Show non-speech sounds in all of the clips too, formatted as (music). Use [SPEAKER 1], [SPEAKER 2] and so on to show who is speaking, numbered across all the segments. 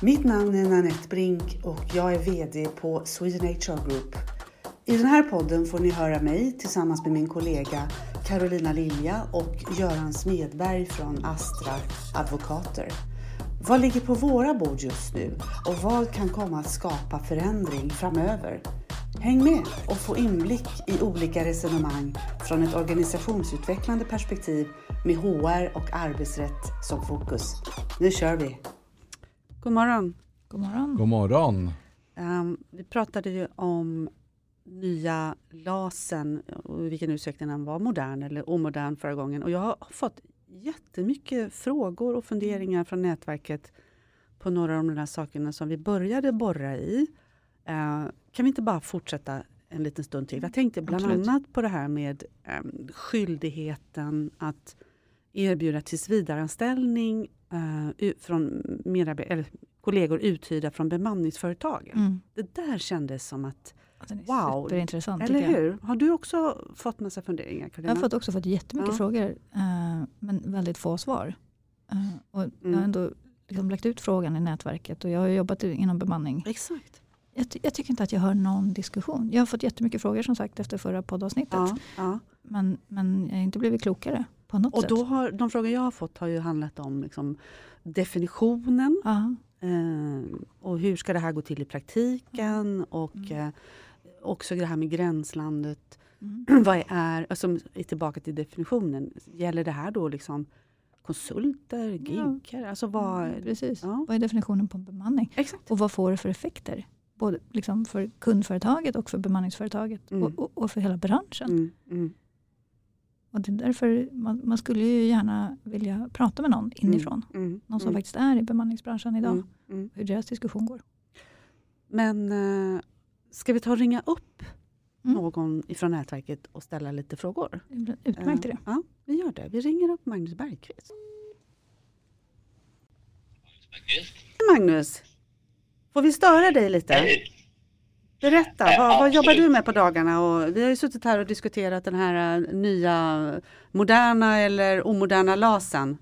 [SPEAKER 1] Mitt namn är Nanette Brink och jag är VD på Sweden HR Group. I den här podden får ni höra mig tillsammans med min kollega Carolina Lilja och Göran Smedberg från Astra Advokater. Vad ligger på våra bord just nu och vad kan komma att skapa förändring framöver? Häng med och få inblick i olika resonemang från ett organisationsutvecklande perspektiv med HR och arbetsrätt som fokus. Nu kör vi! God morgon!
[SPEAKER 2] God morgon.
[SPEAKER 3] God morgon.
[SPEAKER 1] Um, vi pratade ju om nya LASen och i vilken utsträckning den var modern eller omodern förra gången. Och jag har fått jättemycket frågor och funderingar från nätverket på några av de där sakerna som vi började borra i. Uh, kan vi inte bara fortsätta en liten stund till? Jag tänkte bland
[SPEAKER 2] Absolut.
[SPEAKER 1] annat på det här med um, skyldigheten att erbjuda tillsvidareanställning uh, från medarbet- eller kollegor uthyrda från bemanningsföretagen.
[SPEAKER 2] Mm.
[SPEAKER 1] Det där kändes som att, Wow.
[SPEAKER 2] superintressant.
[SPEAKER 1] eller
[SPEAKER 2] jag.
[SPEAKER 1] hur? Har du också fått massa funderingar
[SPEAKER 2] Jag
[SPEAKER 1] Carolina?
[SPEAKER 2] har fått också fått jättemycket
[SPEAKER 1] Ja.
[SPEAKER 2] frågor, eh, men väldigt få svar. Eh, och Jag
[SPEAKER 1] Mm.
[SPEAKER 2] har ändå liksom lagt ut frågan i nätverket och jag har jobbat inom bemanning.
[SPEAKER 1] Exakt.
[SPEAKER 2] Jag, jag tycker inte att jag hör någon diskussion. Jag har fått jättemycket frågor som sagt efter förra poddavsnittet.
[SPEAKER 1] Ja, ja.
[SPEAKER 2] Men, men jag har inte blivit klokare på något
[SPEAKER 1] Och
[SPEAKER 2] sätt.
[SPEAKER 1] då har, de frågor jag har fått har ju handlat om liksom, definitionen
[SPEAKER 2] Ja,
[SPEAKER 1] eh, och hur ska det här gå till i praktiken och
[SPEAKER 2] Mm.
[SPEAKER 1] eh, också det här med gränslandet.
[SPEAKER 2] mm. (clears throat)
[SPEAKER 1] Vad är, alltså, tillbaka till definitionen, gäller det här då liksom konsulter, giggar? Alltså vad,
[SPEAKER 2] Mm, Precis.
[SPEAKER 1] ja.
[SPEAKER 2] Vad är definitionen på bemanning?
[SPEAKER 1] Exakt.
[SPEAKER 2] Och vad får det för effekter? Både liksom för kundföretaget och för bemanningsföretaget
[SPEAKER 1] Mm.
[SPEAKER 2] och, och, och för hela branschen.
[SPEAKER 1] Mm, mm,
[SPEAKER 2] Och det är därför man, man skulle ju gärna vilja prata med någon inifrån.
[SPEAKER 1] mm,
[SPEAKER 2] Någon som
[SPEAKER 1] mm,
[SPEAKER 2] faktiskt är i bemanningsbranschen idag.
[SPEAKER 1] mm, mm.
[SPEAKER 2] Hur deras diskussion går.
[SPEAKER 1] Men eh, ska vi ta och ringa upp
[SPEAKER 2] Mm.
[SPEAKER 1] någon ifrån nätverket och ställa lite frågor?
[SPEAKER 2] Det Utmärkt
[SPEAKER 1] Eh,
[SPEAKER 2] idé.
[SPEAKER 1] Ja, vi gör det. Vi ringer upp Magnus Bergqvist. Magnus, får vi störa dig lite?
[SPEAKER 4] Hej.
[SPEAKER 1] Berätta, vad, vad
[SPEAKER 4] absolut.
[SPEAKER 1] jobbar du med på dagarna? Och vi har ju suttit här och diskuterat den här eh, nya moderna eller omoderna LASen.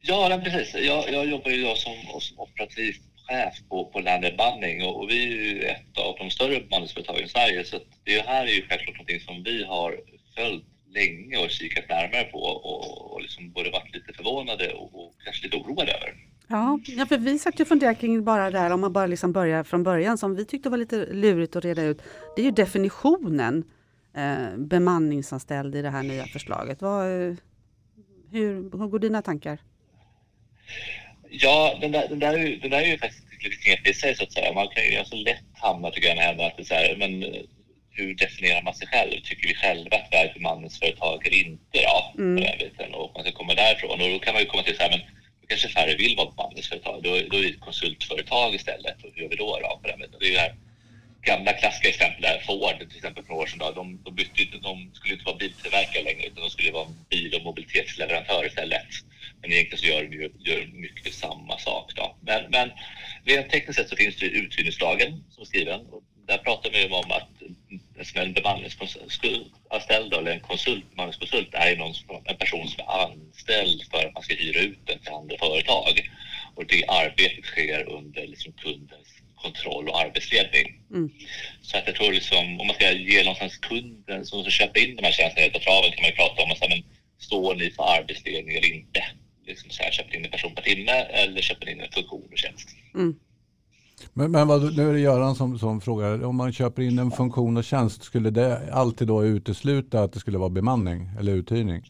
[SPEAKER 4] Ja, precis. Jag, jag jobbar ju som, som operativ chef på, på Bemanning och, och vi är ju ett av de större bemanningsföretagen i Sverige så att det här är ju självklart någonting som vi har följt länge och kikat närmare på och, och liksom både varit lite förvånade och, och kanske lite oroade över.
[SPEAKER 1] Ja, ja, för vi satt ju och funderade kring bara det här, om man bara liksom börjar från början, som vi tyckte var lite lurigt att reda ut. Det är ju definitionen eh, bemanningsanställd i det här nya förslaget. Vad, eh, hur, hur går dina tankar?
[SPEAKER 4] Ja, den där, den där, den där är ju faktiskt lite knepig i sig så att säga. Man kan ju alltså lätt hamna tycker jag i händerna att det är så här, men eh, hur definierar man sig själv? Tycker vi själva att vi är ett bemanningsföretag eller inte då?
[SPEAKER 1] Mm.
[SPEAKER 4] På den biten och man ska komma därifrån och då kan man ju komma till så här, men kanske färre vill vara bemanningsföretag. Då, då är vi ett konsultföretag istället och hur gör vi då? då på? Det är ju det här gamla klassiska exempel där Ford till exempel för några år sedan. Då, de, de, bytte, de skulle inte vara biltillverkare längre utan de skulle vara bil och mobilitetsleverantör istället. Men egentligen så gör de ju gör mycket samma sak. Då. Men, men rent tekniskt sett så finns det uthyrningslagen som är skriven. Och där pratar vi om att en bemanningsanställd eller en konsult, bemanningskonsult är någon, som- en person som är anställd för att man ska hyra ut den till andra företag. Och det arbetet sker under liksom kundens kontroll och arbetsledning.
[SPEAKER 1] Mm.
[SPEAKER 4] Så att jag tror liksom, om man ska ge någonstans kunden som ska köpa in de här tjänsterna helt av traven kan man ju prata om att men står ni för arbetsledning eller inte? Liksom så här, köper ni in en person per timme eller köper ni in en funktion och tjänst?
[SPEAKER 1] Mm.
[SPEAKER 3] Men, men vad, nu är det Göran som, som frågar, om man köper in en funktion och tjänst, skulle det alltid då utesluta att det skulle vara bemanning eller uthyrning?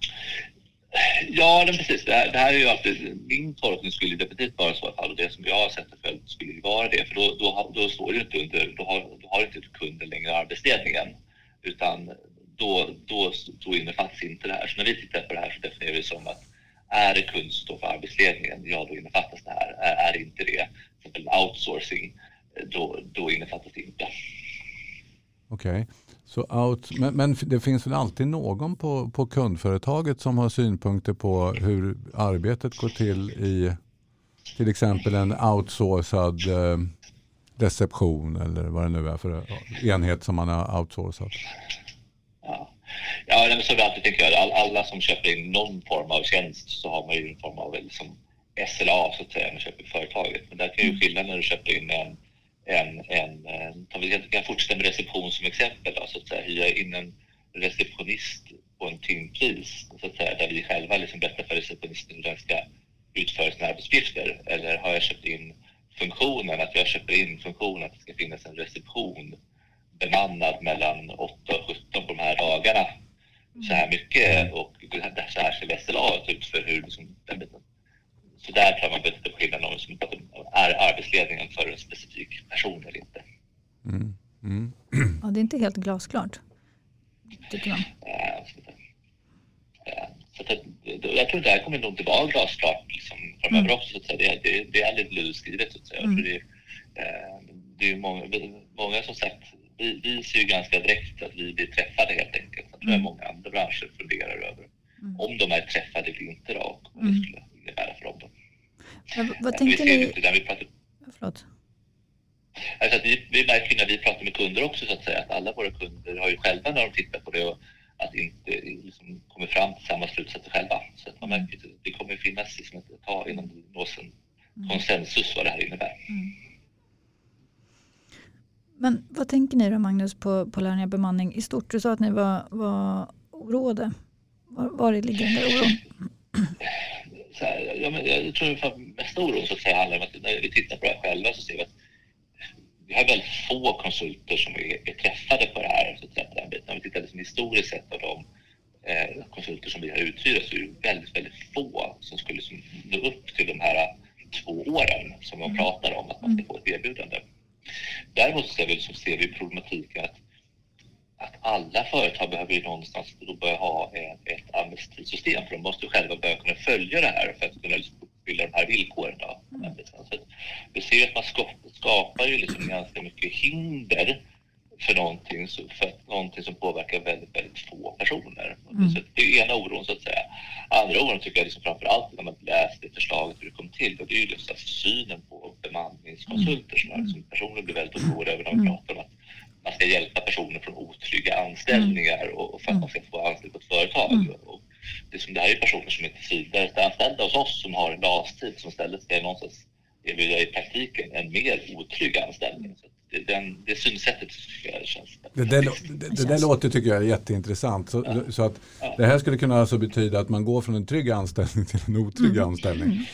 [SPEAKER 4] Ja, men precis. Det här, det här är ju alltid, min tolkning skulle definitivt vara så i alla fall och det som jag har sett och följt skulle ju vara det. För då, då, har- då står det inte under, då har, då har inte kunden längre arbetsledningen. Utan då, då, då innefattas inte det här. Så när vi tittar på det här så definierar vi det som att är det kund som står för arbetsledningen, ja då innefattas det här. Är, är det inte det, exempel outsourcing, då, då innefattas det inte.
[SPEAKER 3] Okej, så out, men, men det finns väl alltid någon på, på kundföretaget som har synpunkter på hur arbetet går till i till exempel en outsourcad eh, reception eller vad det nu är för enhet som man har outsourcat.
[SPEAKER 4] Ja, ja så vi alltid tänkt göra. All, alla som köper in någon form av tjänst så har man ju en form av liksom SLA så att säga, när du köper företaget. Men där kan ju mm. skillnaden när du köper in en, en, en, en vi kan fortsätta med reception som exempel, då, så att säga, hyra in en receptionist på en timpris, så att säga, där vi själva liksom berättar för receptionisten hur den ska utföra sina arbetsuppgifter. Eller har jag köpt in funktionen, att jag köper in funktionen att det ska finnas en reception bemannad mellan 8 och 17 på de här dagarna så här mycket och så här ser SLA ut för hur liksom, där jag man behöver skillnad om som är arbetsledningen för en specifik person eller inte. Mm.
[SPEAKER 2] Mm. Ja, det är inte helt glasklart, tycker man.
[SPEAKER 4] Så att, jag tror det här kommer nog inte vara glasklart liksom, framöver mm. också. Så att säga. Det, det, det är lite luddigt Så att säga. Mm. Det, eh, det är många, många som sagt vi, vi ser ju ganska direkt att vi blir träffade helt enkelt. Jag tror mm. många andra branscher funderar över mm. om de är träffade eller inte då, och vad det mm. skulle innebära för dem.
[SPEAKER 2] Vad tänker ni? Vi pratar... Förlåt.
[SPEAKER 4] Alltså att vi, vi märker när vi pratar med kunder också så att säga att alla våra kunder har ju själva när de tittar på det och att inte liksom kommer fram till samma slutsatser själva. Så att man mm. märker att det kommer finnas liksom ett tag innan det nås en mm. konsensus vad det här innebär. Mm.
[SPEAKER 2] Men vad tänker ni då Magnus på, på Lernia bemanning i stort? Du sa att ni var, var oroade. Var, var ligger den där oron? (clears throat)
[SPEAKER 4] Så här, ja, men jag tror att mesta oron så att säga handlar om att när vi tittar på det här själva så ser vi att vi har väldigt få konsulter som är, är träffade på det här. Så att säga, på den biten. Om vi tittar liksom historiskt sett av de eh, konsulter som vi har uthyrt så är det väldigt, väldigt få som skulle liksom nå upp till de här två åren som man mm. pratar om att man ska få ett erbjudande. Däremot ser vi, så ser vi problematik att, att alla företag behöver ju någonstans då börja ha ett arbetstidssystem för de måste själva börja kunna följa det här för att kunna uppfylla de här villkoren. Då. Mm. Så vi ser att man skapar ju liksom ganska mycket hinder för någonting, för någonting som påverkar väldigt, väldigt få personer. Mm. Så det är ena oron så att säga. Andra oron tycker jag liksom framför allt när man läste förslaget hur det kom till och det är ju just synen på bemanningskonsulter som mm. liksom personer blir väldigt oroade över när man mm. pratar om att man ska hjälpa personer från otrygga anställningar mm. och, för att man ska få anställning på ett företag. Mm. Och det, som, det här är personer som inte är anställda hos oss som har en LAS-tid som istället ska någonstans erbjuda i praktiken en mer otrygg anställning. Så den, det synsättet tycker jag känns
[SPEAKER 3] det, det, det, det där låter tycker jag är jätteintressant. Så, ja. så att ja. Det här skulle kunna alltså betyda att man går från en trygg anställning till en otrygg mm. anställning.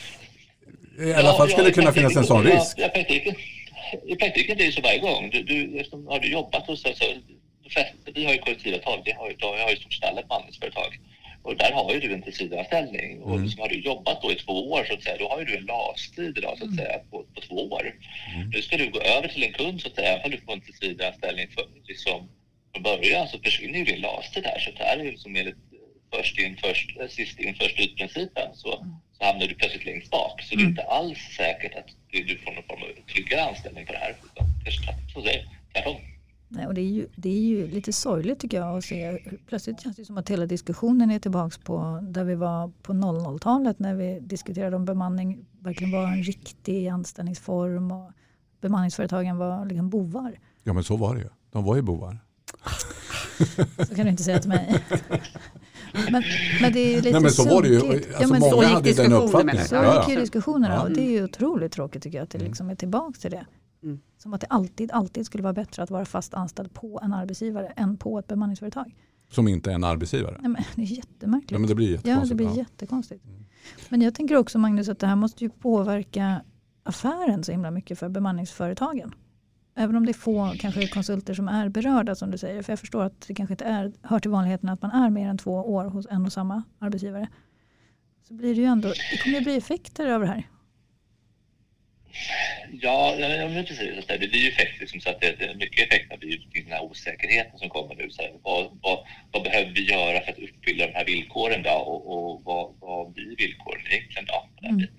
[SPEAKER 3] I alla ja, fall skulle det kunna finnas en sån risk.
[SPEAKER 4] Ja, i, praktiken, I praktiken är det så varje gång. Du, du, har du jobbat hos, alltså, vi har ju kollektivavtal, det har, jag har ju stort sett alla bemanningsföretag. Och där har ju du en tillsvidareanställning. Och mm. har du jobbat då i två år så att säga, då har ju du en LAS-tid idag så att mm. säga på, på två år. Mm. Nu ska du gå över till en kund så att säga, även du får en tillsvidareanställning för, liksom, från början så försvinner ju din LAS-tid här. Så det här är ju liksom enligt först in, först, eh, sist in, först ut-principen så, mm. Hamnar du plötsligt längst bak. Så det är mm. inte alls säkert att du, du får någon form av tryggare anställning på det här. Utan kanske tvärtom.
[SPEAKER 2] Nej, och det, är ju, det är ju lite sorgligt tycker jag att se. Plötsligt känns det som att hela diskussionen är tillbaka på där vi var på 00-talet när vi diskuterade om bemanning verkligen var en riktig anställningsform och bemanningsföretagen var liksom bovar.
[SPEAKER 3] Ja men så var det ju. De var ju bovar.
[SPEAKER 2] Så kan du inte säga till mig. (laughs) Men, men det är ju lite
[SPEAKER 3] Nej, men så var det ju. Alltså, ja, men många hade den uppfattningen.
[SPEAKER 2] Så gick ju diskussionerna och det är ju otroligt tråkigt tycker jag att det liksom är tillbaka till det. Mm. Som att det alltid, alltid skulle vara bättre att vara fast anställd på en arbetsgivare än på ett bemanningsföretag.
[SPEAKER 3] Som inte är en arbetsgivare?
[SPEAKER 2] Nej, men det är jättemärkligt.
[SPEAKER 3] Ja, men det blir jättekonstigt.
[SPEAKER 2] Ja, det blir jättekonstigt. Mm. Men jag tänker också Magnus att det här måste ju påverka affären så himla mycket för bemanningsföretagen. Även om det är få kanske konsulter som är berörda som du säger. För jag förstår att det kanske inte är, hör till vanligheten att man är mer än två år hos en och samma arbetsgivare. Så blir det ju ändå, det kommer ju bli effekter av det här.
[SPEAKER 4] Ja, ja men precis. Det blir ju effekt, liksom, så att det, är mycket effekt av den här osäkerheten som kommer nu. Så här, vad, vad, vad, behöver vi göra för att uppfylla de här villkoren då och, och vad, vad blir villkoren egentligen då? På den mm. biten?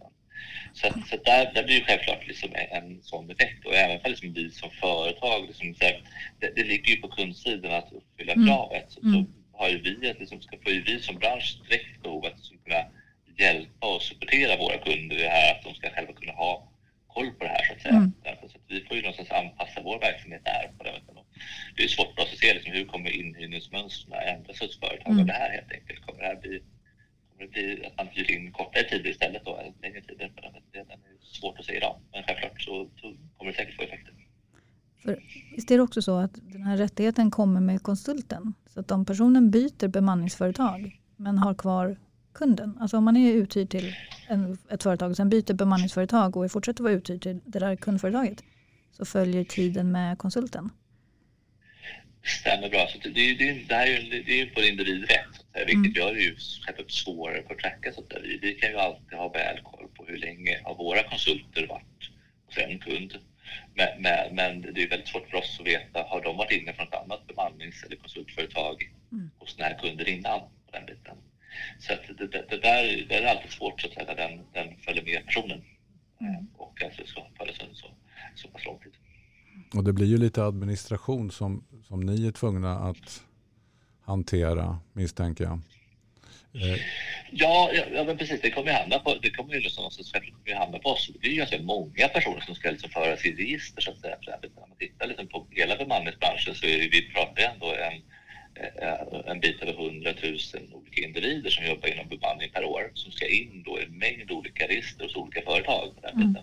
[SPEAKER 4] Så, att, så där, där blir ju självklart liksom en sån effekt och även för liksom vi som företag, liksom, så här, det, det, ligger ju på kundsidan att uppfylla mm. kravet. Så, mm. så har ju vi, liksom, ska få ju vi som bransch direkt behov att liksom, kunna hjälpa och supportera våra kunder i det här att de ska själva kunna ha koll på det här så att säga. Mm. Därför, så att vi får ju någonstans anpassa vår verksamhet där. På det, det är svårt för oss att se liksom, hur kommer inhyrningsmönstren ändras hos företag mm. av det här helt enkelt. Kommer det här bli, kommer det bli att man hyr in kortare tider istället då, eller längre tider? svårt att säga idag. Men självklart så, så kommer det säkert få effekter.
[SPEAKER 2] För visst är det också så att den här rättigheten kommer med konsulten? Så att om personen byter bemanningsföretag men har kvar kunden, alltså om man är uthyrd till en, ett företag och sen byter bemanningsföretag och fortsätter vara uthyrd till det där kundföretaget så följer tiden med konsulten.
[SPEAKER 4] Stämmer bra. Så det, det, det här är ju, det är ju på individrätt, vilket mm. gör det ju självklart svårare att tracka. Så att vi, vi kan ju alltid ha väl koll på hur länge har våra konsulter varit hos en kund. Men, men, men, det är väldigt svårt för oss att veta, har de varit inne från ett annat bemannings eller konsultföretag mm. hos den här kunden innan? På den biten. Så att det, det, det, där, det är alltid svårt så att säga, den, den följer med personen mm. och alltså ska följa så, så, så pass lång tid.
[SPEAKER 3] Och det blir ju lite administration som, som ni är tvungna att hantera misstänker jag.
[SPEAKER 4] Ja, ja, men precis. Det kommer ju hamna på, det kommer ju liksom, kommer hamna på oss. Det är ju ganska många personer som ska liksom föras i register så att säga. När man tittar liksom på hela bemanningsbranschen så är det, vi pratar ändå en, eh, en bit över 100 000 olika individer som jobbar inom bemanning per år som ska in då i en mängd olika register hos olika företag. Mm.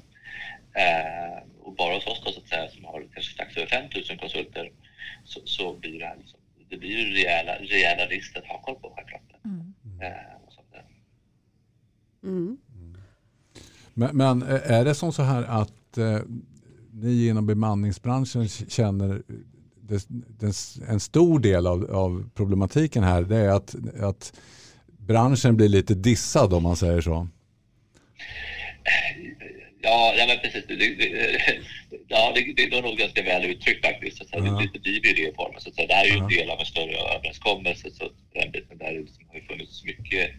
[SPEAKER 4] Eh, och bara hos oss då, så att säga, som har kanske strax över 5 000 konsulter så, så blir det här liksom, det blir ju rejäla, rejäla register att ha koll på självklart. Mm. Eh,
[SPEAKER 3] mm. Men, men, är det som så här att eh, ni inom bemanningsbranschen känner det, det, en stor del av, av, problematiken här det är att, att branschen blir lite dissad om man säger så?
[SPEAKER 4] Ja, ja men precis. Ja, det, det är nog ganska väl uttryckt faktiskt. Så ja. det, det ju det i formen. Så det här är ju en del av en större överenskommelse. Så den biten där liksom har ju funnits mycket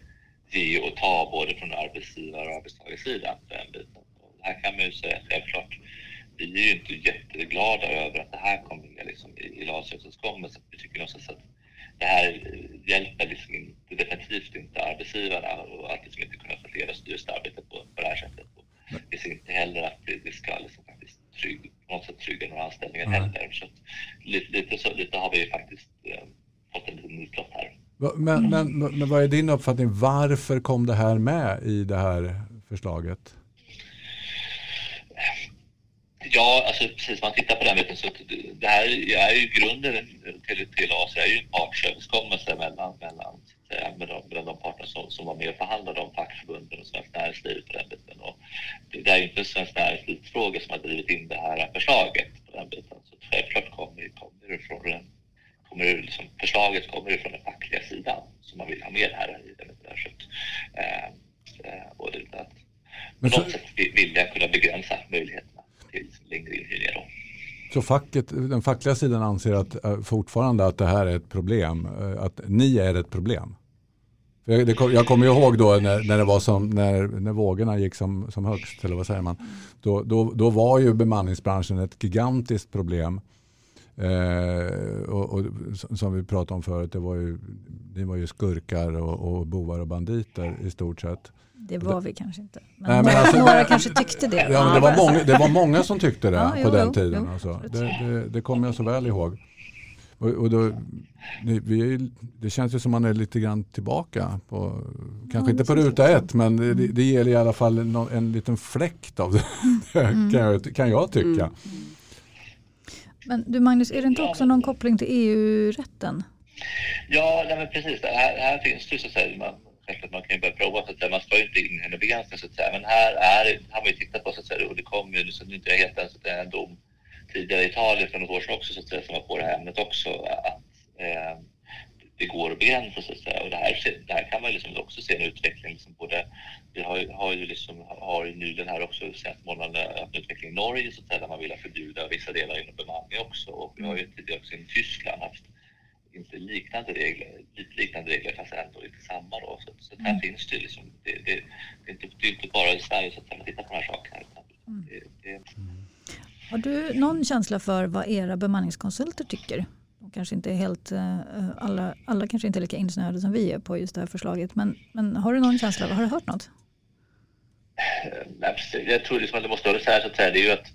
[SPEAKER 4] ge och ta både från arbetsgivare och arbetstagarsidan. Den biten. Och här kan man ju säga självklart, vi är ju inte jätteglada över att det här kommer med liksom, i, i LAS-överenskommelsen. Vi tycker någonstans att det här hjälper liksom inte, definitivt inte arbetsgivarna och att liksom inte kunna få styrelsearbetet på, på det här sättet. Vi ser inte heller att det, det ska liksom trygg, på något sätt trygga några anställningar mm. heller. Så lite, lite, så, lite har vi faktiskt eh, fått en liten nitlott här.
[SPEAKER 3] Men, men, men vad är din uppfattning? Varför kom det här med i det här förslaget?
[SPEAKER 4] Ja, alltså precis. Man tittar på den biten så det här är ju grunden till, till oss är ju en partsöverenskommelse mellan, mellan med de, med de parter som, som var med och förhandlade om fackförbunden och Svenskt Näringsliv på den biten. Och det, är inte Svenskt Näringslivs fråga som har drivit in det här förslaget på den biten. Så självklart kommer, kommer det från den, kommer det liksom, förslaget kommer från den fackliga sidan som man vill ha med här i det där. Så, eh, eh, och det, att på något sätt vilja kunna begränsa möjligheterna till längre inhyrningar. Då.
[SPEAKER 3] Så facket, den fackliga sidan anser att, eh, fortfarande att det här är ett problem, eh, att ni är ett problem? Jag kommer ihåg då när, när, det var som, när, när vågorna gick som, som högst, eller vad säger man? Då, då, då var ju bemanningsbranschen ett gigantiskt problem. Eh, och, och, som vi pratade om förut, det var ju, ni var ju skurkar och, och bovar och banditer i stort sett.
[SPEAKER 2] Det var vi kanske inte. Men, Nej, men alltså, några kanske tyckte det.
[SPEAKER 3] Ja, det, var många, det var många som tyckte det (laughs) ja, på jo, den tiden. Jo, alltså. det, det, det kommer jag så väl ihåg. Och, och då, vi, det känns ju som man är lite grann tillbaka. På, kanske ja, inte på ruta ett men det, mm. det ger i alla fall en, en liten fläkt av det (laughs) mm. kan, jag, kan jag tycka. Mm.
[SPEAKER 2] Men du Magnus, är det inte också någon koppling till EU-rätten?
[SPEAKER 4] Ja, nej, men precis. Här, här finns det så att säga, man, klart att man kan börja prova så att säga. Man ska ju inte in henne begränsning så att säga. Men här är, har vi tittat på så att säga och det kom ju, så inte jag helt ens, en dom tidigare i Italien för något år sedan också så att säga, som var på det här ämnet också, att eh, det går att begränsa så att säga. Och det här, det här kan man ju liksom också se en utveckling. Liksom både, vi har, har ju liksom, har ju nu den här också sett månaden en utveckling i Norge så att säga, där man vill förbjuda vissa delar inom bemanning också. Och vi har ju tidigare också i Tyskland haft inte liknande regler, lite liknande regler fast ändå inte samma då. Så, så här mm. finns det liksom, det, det, det, är inte, det är inte bara i Sverige så att man tittar på de här sakerna. Mm. det, det.
[SPEAKER 2] Har du någon känsla för vad era bemanningskonsulter tycker? De kanske inte är helt, eh, alla, alla kanske inte är lika insnöade som vi är på just det här förslaget. Men, men har du någon känsla? Har du hört något?
[SPEAKER 4] Jag tror liksom att det måste vara så här, så att säga, det är ju att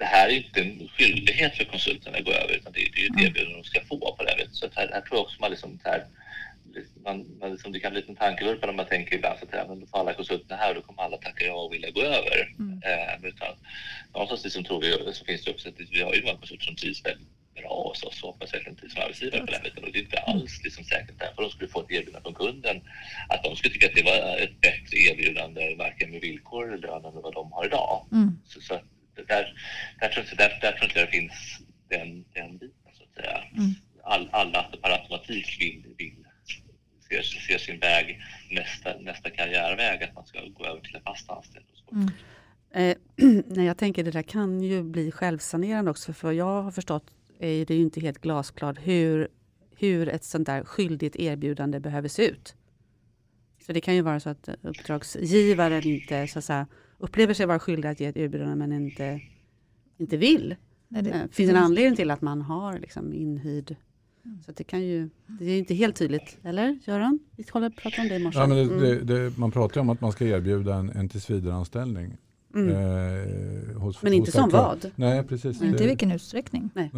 [SPEAKER 4] det här är inte en skyldighet för konsulterna att gå över utan det är, det är ju ett erbjudande de ska få på det viset. Så här, här tror jag också man liksom här, man, man liksom, det kan bli en tankevurpa när man tänker ibland så att men då får alla konsulterna här och då kommer alla tacka ja och vilja gå över. Mm. Eh, utan någonstans liksom tror vi, så finns det också att vi har ju många konsulter som trivs väldigt bra hos oss och hoppas verkligen till som arbetsgivare på den biten. Och det är inte alls liksom säkert därför de skulle få ett erbjudande från kunden att de skulle tycka att det var ett bättre erbjudande, varken med villkor eller lön än vad de har idag.
[SPEAKER 2] Mm.
[SPEAKER 4] Så, så där, där, tror jag, där, där tror inte jag det finns den, den biten så att säga.
[SPEAKER 2] Mm.
[SPEAKER 4] All, alla per automatik vill, vill ser, ser sin väg, nästa, nästa karriärväg, att man ska gå över till en fast anställning.
[SPEAKER 2] Mm.
[SPEAKER 1] Eh, (clears throat) nej, jag tänker det där kan ju bli självsanerande också. För vad jag har förstått är det ju inte helt glasklart hur, hur ett sånt där skyldigt erbjudande behöver se ut. Så det kan ju vara så att uppdragsgivaren inte så att säga, upplever sig vara skyldig att ge ett erbjudande men inte, inte vill.
[SPEAKER 2] Nej, det,
[SPEAKER 1] Det finns en anledning till att man har liksom inhyrd. Så att det kan ju, det är inte helt tydligt. Eller Göran? Vi pratade om det i morse.
[SPEAKER 3] Ja, men det,
[SPEAKER 1] Mm.
[SPEAKER 3] det, det, man pratar ju om att man ska erbjuda en, en tillsvidareanställning.
[SPEAKER 1] Mm.
[SPEAKER 3] Eh, hos,
[SPEAKER 1] Men
[SPEAKER 3] hos
[SPEAKER 1] inte som vad?
[SPEAKER 3] Nej, precis.
[SPEAKER 2] inte i
[SPEAKER 3] Det,
[SPEAKER 2] vilken utsträckning.
[SPEAKER 3] det,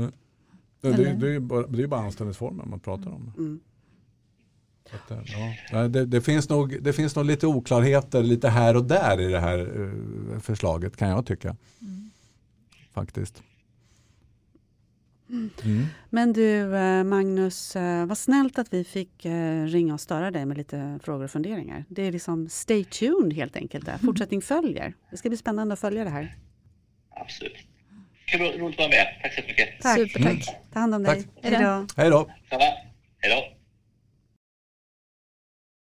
[SPEAKER 3] det,
[SPEAKER 2] eller-
[SPEAKER 3] det, är ju bara, det är bara anställningsformen man pratar om.
[SPEAKER 1] Mm.
[SPEAKER 3] Så att, eh, ja. Nej, det, det, finns nog, det finns nog lite oklarheter lite här och där i det här eh, förslaget kan jag tycka. Faktiskt. Mm.
[SPEAKER 1] Men du eh, Magnus, eh, vad snällt att vi fick eh, ringa och störa dig med lite frågor och funderingar. Det är liksom stay tuned helt enkelt. Där. Fortsättning följer. Det ska bli spännande att följa det här.
[SPEAKER 4] Absolut. Kul roligt att vara med. Tack så mycket.
[SPEAKER 1] Tack.
[SPEAKER 2] Supertack.
[SPEAKER 1] Ta hand om dig.
[SPEAKER 2] Hej då.
[SPEAKER 1] Hej då.
[SPEAKER 3] Hej då!
[SPEAKER 4] Samma. Hej då.